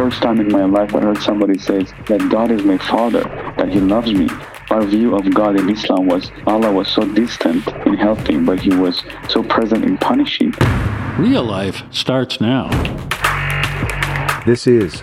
first time in my life I heard somebody say that God is my father, that he loves me. Our view of God in Islam was Allah was so distant in helping, but he was so present in punishing. Real life starts now. This is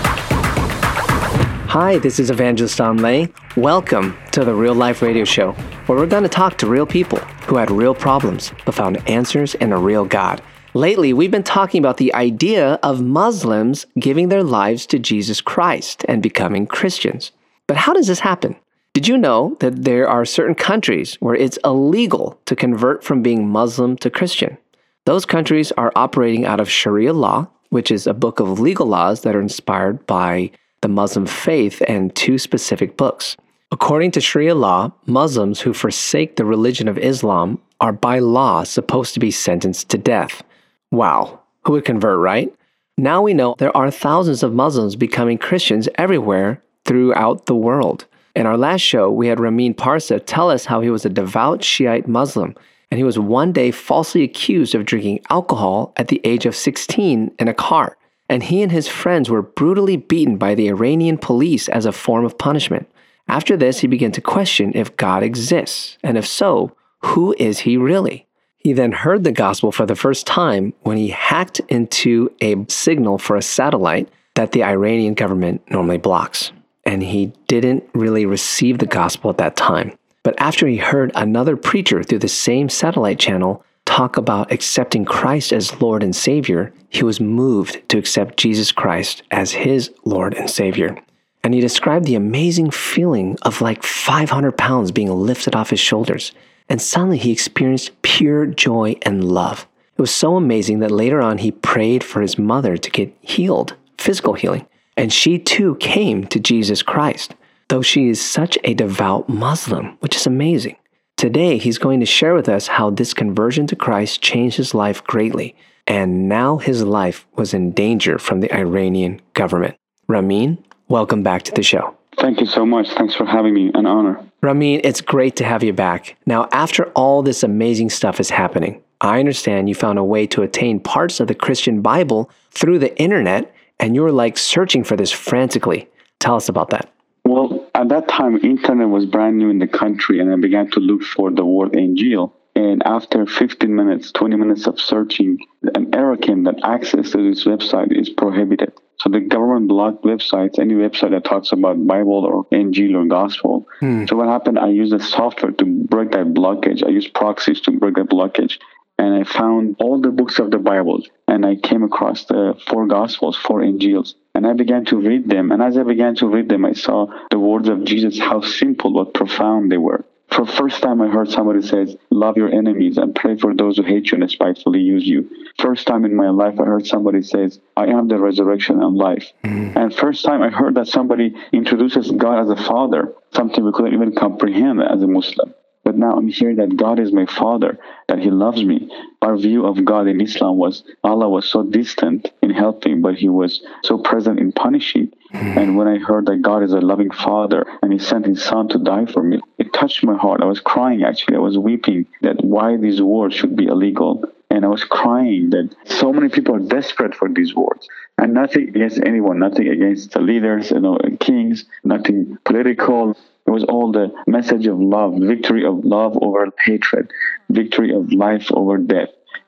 Hi, this is Evangelist Anh Le. Welcome to the Real Life Radio Show, where we're going to talk to real people who had real problems but found answers in a real God. Lately, we've been talking about the idea of Muslims giving their lives to Jesus Christ and becoming Christians. But how does this happen? Did you know that there are certain countries where it's illegal to convert from being Muslim to Christian? Those countries are operating out of Sharia law, which is a book of legal laws that are inspired by the Muslim faith and two specific books. According to Sharia law, Muslims who forsake the religion of Islam are by law supposed to be sentenced to death. Wow, who would convert, right? Now we know there are thousands of Muslims becoming Christians everywhere throughout the world. In our last show, we had Ramin Parsa tell us how he was a devout Shiite Muslim and he was one day falsely accused of drinking alcohol at the age of 16 in a car and he and his friends were brutally beaten by the Iranian police as a form of punishment. After this, he began to question if God exists, and if so, who is he really? He then heard the gospel for the first time when he hacked into a signal for a satellite that the Iranian government normally blocks. And he didn't really receive the gospel at that time. But after he heard another preacher through the same satellite channel talk about accepting Christ as Lord and Savior, he was moved to accept Jesus Christ as his Lord and Savior. And he described the amazing feeling of like 500 pounds being lifted off his shoulders. And suddenly he experienced pure joy and love. It was so amazing that later on he prayed for his mother to get healed, physical healing. And she too came to Jesus Christ, though she is such a devout Muslim, which is amazing. Today, he's going to share with us how this conversion to Christ changed his life greatly, and now his life was in danger from the Iranian government. Ramin, welcome back to the show. Thank you so much. Thanks for having me. An honor. Ramin, it's great to have you back. Now, after all this amazing stuff is happening, I understand you found a way to attain parts of the Christian Bible through the internet, and you were like searching for this frantically. Tell us about that. Well, at that time, internet was brand new in the country, and I began to look for the word Injil. And after 15 minutes, 20 minutes of searching, an error came that access to this website is prohibited. So the government blocked websites, any website that talks about Bible or Injil or Gospel. Hmm. So what happened? I used a software to break that blockage. I used proxies to break that blockage and I found all the books of the Bible and I came across the four Gospels, four Injils, and I began to read them. And as I began to read them, I saw the words of Jesus, how simple but profound they were. For the first time, I heard somebody say, Love your enemies and pray for those who hate you and spitefully use you. First time in my life, I heard somebody say, I am the resurrection and life. Mm-hmm. And first time, I heard that somebody introduces God as a father, something we couldn't even comprehend as a Muslim. Now I'm hearing that God is my father, that he loves me. Our view of God in Islam was Allah was so distant in helping, but he was so present in punishing. Hmm. And when I heard that God is a loving father and he sent his son to die for me, it touched my heart. I was crying actually. I was weeping that why these wars should be illegal. And I was crying that so many people are desperate for these words. And nothing against anyone, nothing against the leaders, you know, kings, nothing political. It was all the message of love, victory of love over hatred, victory of life over death,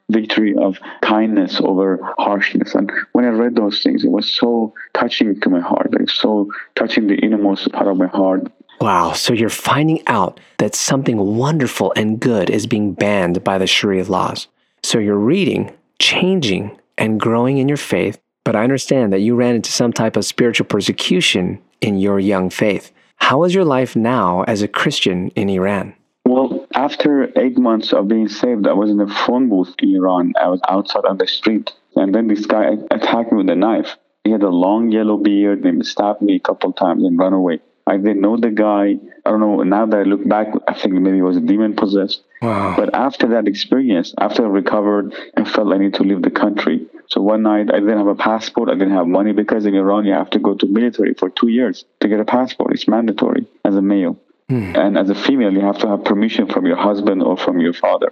victory of kindness over harshness. And when I read those things, it was so touching to my heart, like so touching the innermost part of my heart. Wow. So you're finding out that something wonderful and good is being banned by the Sharia laws. So you're reading, changing, and growing in your faith. But I understand that you ran into some type of spiritual persecution in your young faith. How is your life now as a Christian in Iran? Well, after eight months of being saved, I was in a phone booth in Iran. I was outside on the street, and then this guy attacked me with a knife. He had a long yellow beard and stabbed me a couple times and ran away. I didn't know the guy. I don't know. Now that I look back, I think maybe he was demon possessed. Wow. But after that experience, after I recovered, I felt I need to leave the country. So one night I didn't have a passport. I didn't have money because in Iran you have to go to military for two years to get a passport. It's mandatory as a male. Hmm. And as a female, you have to have permission from your husband or from your father.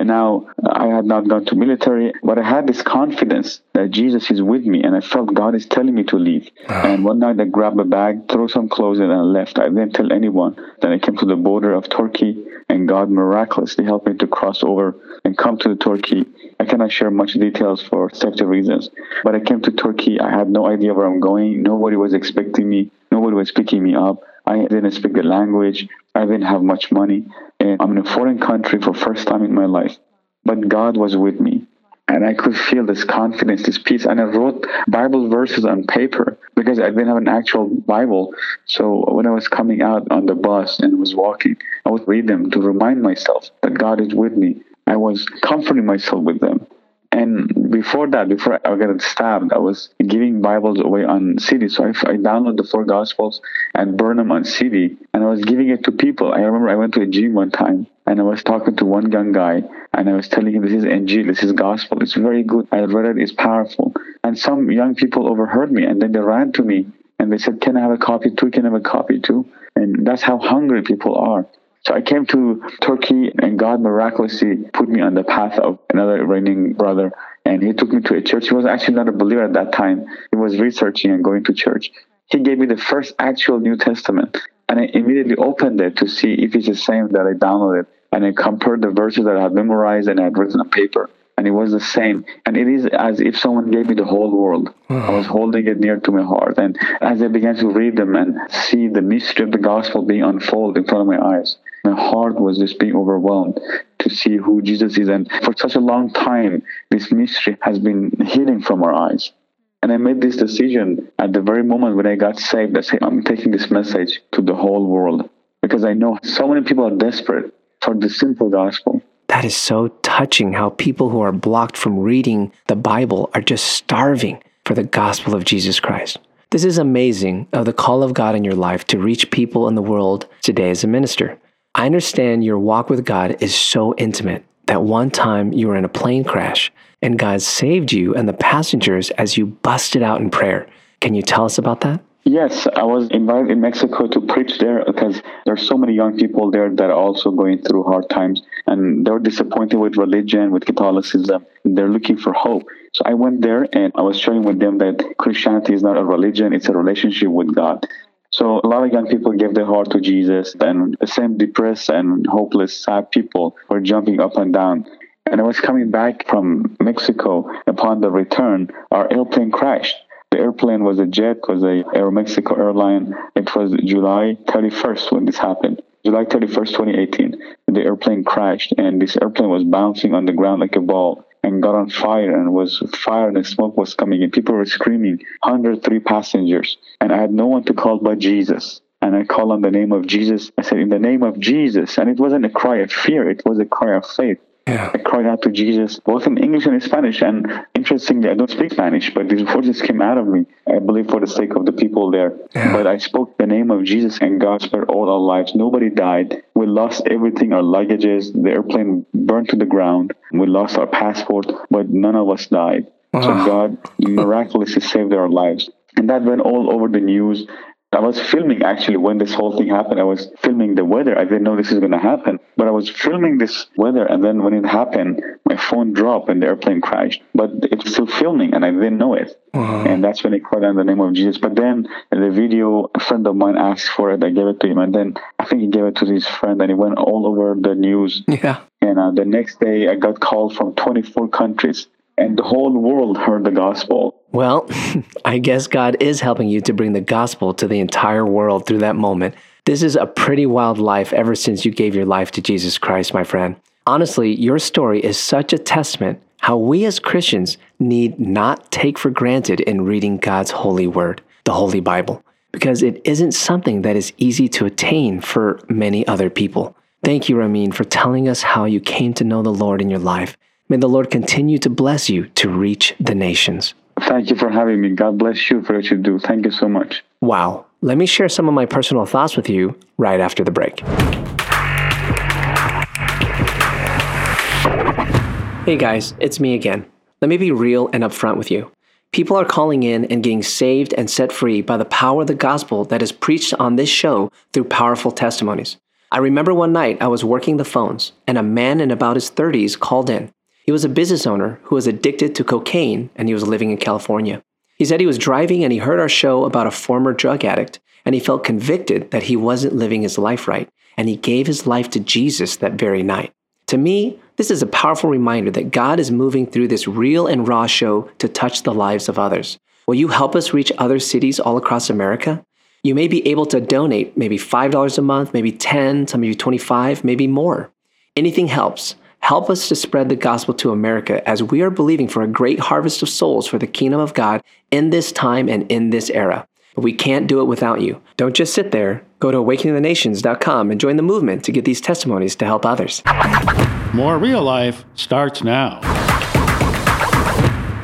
And now uh, I had not gone to military, but I had this confidence that Jesus is with me, and I felt God is telling me to leave. Ah. And one night I grabbed a bag, threw some clothes, in, and I left. I didn't tell anyone. Then I came to the border of Turkey, and God miraculously helped me to cross over and come to Turkey. I cannot share much details for safety reasons, but I came to Turkey. I had no idea where I'm going. Nobody was expecting me. Nobody was picking me up. I didn't speak the language. I didn't have much money. And I'm in a foreign country for first time in my life. But God was with me. And I could feel this confidence, this peace. And I wrote Bible verses on paper because I didn't have an actual Bible. So when I was coming out on the bus and was walking, I would read them to remind myself that God is with me. I was comforting myself with them. And before that, before I got stabbed, I was giving Bibles away on CD. So I, I downloaded the four Gospels and burned them on CD, and I was giving it to people. I remember I went to a gym one time, and I was talking to one young guy, and I was telling him, "This is Injil, this is Gospel. It's very good. I read it. It's powerful." And some young people overheard me, and then they ran to me and they said, "Can I have a copy too? Can I have a copy too?" And that's how hungry people are. So I came to Turkey and God miraculously put me on the path of another Iranian brother. And he took me to a church. He was actually not a believer at that time. He was researching and going to church. He gave me the first actual New Testament. And I immediately opened it to see if it's the same that I downloaded. And I compared the verses that I had memorized and I had written on paper. And it was the same. And it is as if someone gave me the whole world. I was holding it near to my heart. And as I began to read them and see the mystery of the gospel being unfolded in front of my eyes, my heart was just being overwhelmed to see who Jesus is. And for such a long time, this mystery has been hidden from our eyes. And I made this decision at the very moment when I got saved. I said, I'm taking this message to the whole world because I know so many people are desperate for the simple gospel. That is so touching how people who are blocked from reading the Bible are just starving for the gospel of Jesus Christ. This is amazing of the call of God in your life to reach people in the world today as a minister. I understand your walk with God is so intimate that one time you were in a plane crash and God saved you and the passengers as you busted out in prayer. Can you tell us about that? Yes, I was invited in Mexico to preach there because there's so many young people there that are also going through hard times and they're disappointed with religion, with Catholicism. They're looking for hope. So I went there and I was sharing with them that Christianity is not a religion, it's a relationship with God. So a lot of young people gave their heart to Jesus, and the same depressed and hopeless, sad people were jumping up and down. And I was coming back from Mexico. Upon the return, our airplane crashed. The airplane was a jet, was a Aeromexico airline. It was July 31st when this happened. July 31st, 2018. The airplane crashed, and this airplane was bouncing on the ground like a ball and got on fire and was fire and smoke was coming in. People were screaming, 103 passengers. And I had no one to call but Jesus. And I called on the name of Jesus. I said, in the name of Jesus. And it wasn't a cry of fear, it was a cry of faith. Yeah. I cried out to Jesus, both in English and in Spanish. And interestingly, I don't speak Spanish, but these words came out of me, I believe, for the sake of the people there. Yeah. But I spoke the name of Jesus, and God spared all our lives. Nobody died. We lost everything our luggages, the airplane burned to the ground. We lost our passport, but none of us died. So God miraculously saved our lives. And that went all over the news. I was filming actually when this whole thing happened. I was filming the weather. I didn't know this is going to happen, but I was filming this weather. And then when it happened, my phone dropped and the airplane crashed, but it's still filming and I didn't know it. And that's when it cried out the name of Jesus. But then the video, a friend of mine asked for it. I gave it to him. And then I think he gave it to his friend and it went all over the news. Yeah. And uh, the next day I got called from 24 countries and the whole world heard the gospel. Well, I guess God is helping you to bring the gospel to the entire world through that moment. This is a pretty wild life ever since you gave your life to Jesus Christ, my friend. Honestly, your story is such a testament how we as Christians need not take for granted in reading God's holy word, the Holy Bible, because it isn't something that is easy to attain for many other people. Thank you, Ramin, for telling us how you came to know the Lord in your life. May the Lord continue to bless you to reach the nations. Thank you for having me. God bless you for what you do. Thank you so much. Wow. Let me share some of my personal thoughts with you right after the break. Hey guys, it's me again. Let me be real and upfront with you. People are calling in and getting saved and set free by the power of the gospel that is preached on this show through powerful testimonies. I remember one night I was working the phones and a man in about his 30s called in. He was a business owner who was addicted to cocaine and he was living in California. He said he was driving and he heard our show about a former drug addict and he felt convicted that he wasn't living his life right and he gave his life to Jesus that very night. To me, this is a powerful reminder that God is moving through this real and raw show to touch the lives of others. Will you help us reach other cities all across America? You may be able to donate maybe $5 a month, maybe 10, some of you 25, maybe more. Anything helps. Help us to spread the gospel to America as we are believing for a great harvest of souls for the kingdom of God in this time and in this era. But we can't do it without you. Don't just sit there. Go to awakeningthenations.com and join the movement to get these testimonies to help others. More real life starts now.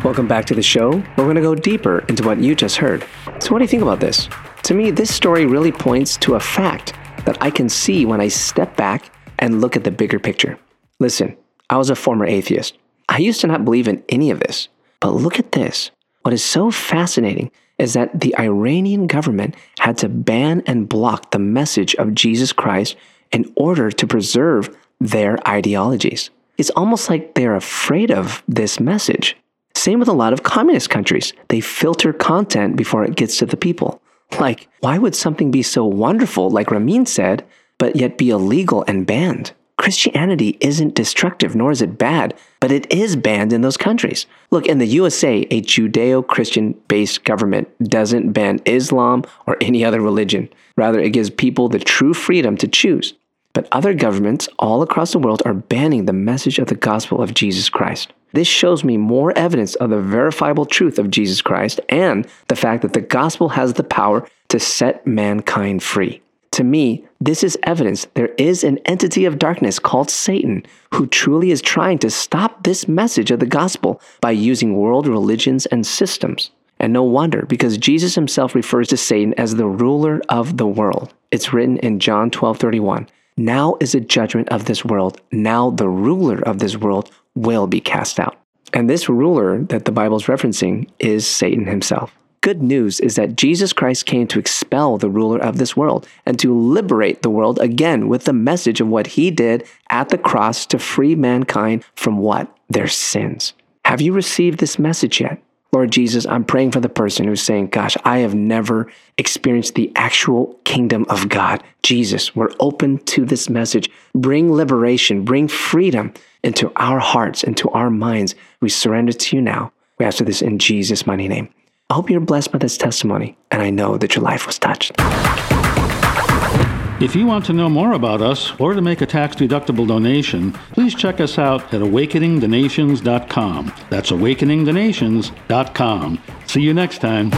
Welcome back to the show. We're going to go deeper into what you just heard. So, what do you think about this? To me, this story really points to a fact that I can see when I step back and look at the bigger picture. Listen, I was a former atheist. I used to not believe in any of this. But look at this. What is so fascinating is that the Iranian government had to ban and block the message of Jesus Christ in order to preserve their ideologies. It's almost like they're afraid of this message. Same with a lot of communist countries. They filter content before it gets to the people. Like, why would something be so wonderful, like Ramin said, but yet be illegal and banned? Christianity isn't destructive, nor is it bad, but it is banned in those countries. Look, in the USA, a Judeo Christian based government doesn't ban Islam or any other religion. Rather, it gives people the true freedom to choose. But other governments all across the world are banning the message of the gospel of Jesus Christ. This shows me more evidence of the verifiable truth of Jesus Christ and the fact that the gospel has the power to set mankind free. To me, this is evidence there is an entity of darkness called Satan who truly is trying to stop this message of the gospel by using world religions and systems. And no wonder, because Jesus himself refers to Satan as the ruler of the world. It's written in John 12 31. Now is the judgment of this world. Now the ruler of this world will be cast out. And this ruler that the Bible is referencing is Satan himself. Good news is that Jesus Christ came to expel the ruler of this world and to liberate the world again with the message of what he did at the cross to free mankind from what? Their sins. Have you received this message yet? Lord Jesus, I'm praying for the person who's saying, Gosh, I have never experienced the actual kingdom of God. Jesus, we're open to this message. Bring liberation, bring freedom into our hearts, into our minds. We surrender to you now. We ask for this in Jesus' mighty name. I hope you're blessed by this testimony, and I know that your life was touched. If you want to know more about us or to make a tax deductible donation, please check us out at awakeningthenations.com. That's awakeningthenations.com. See you next time.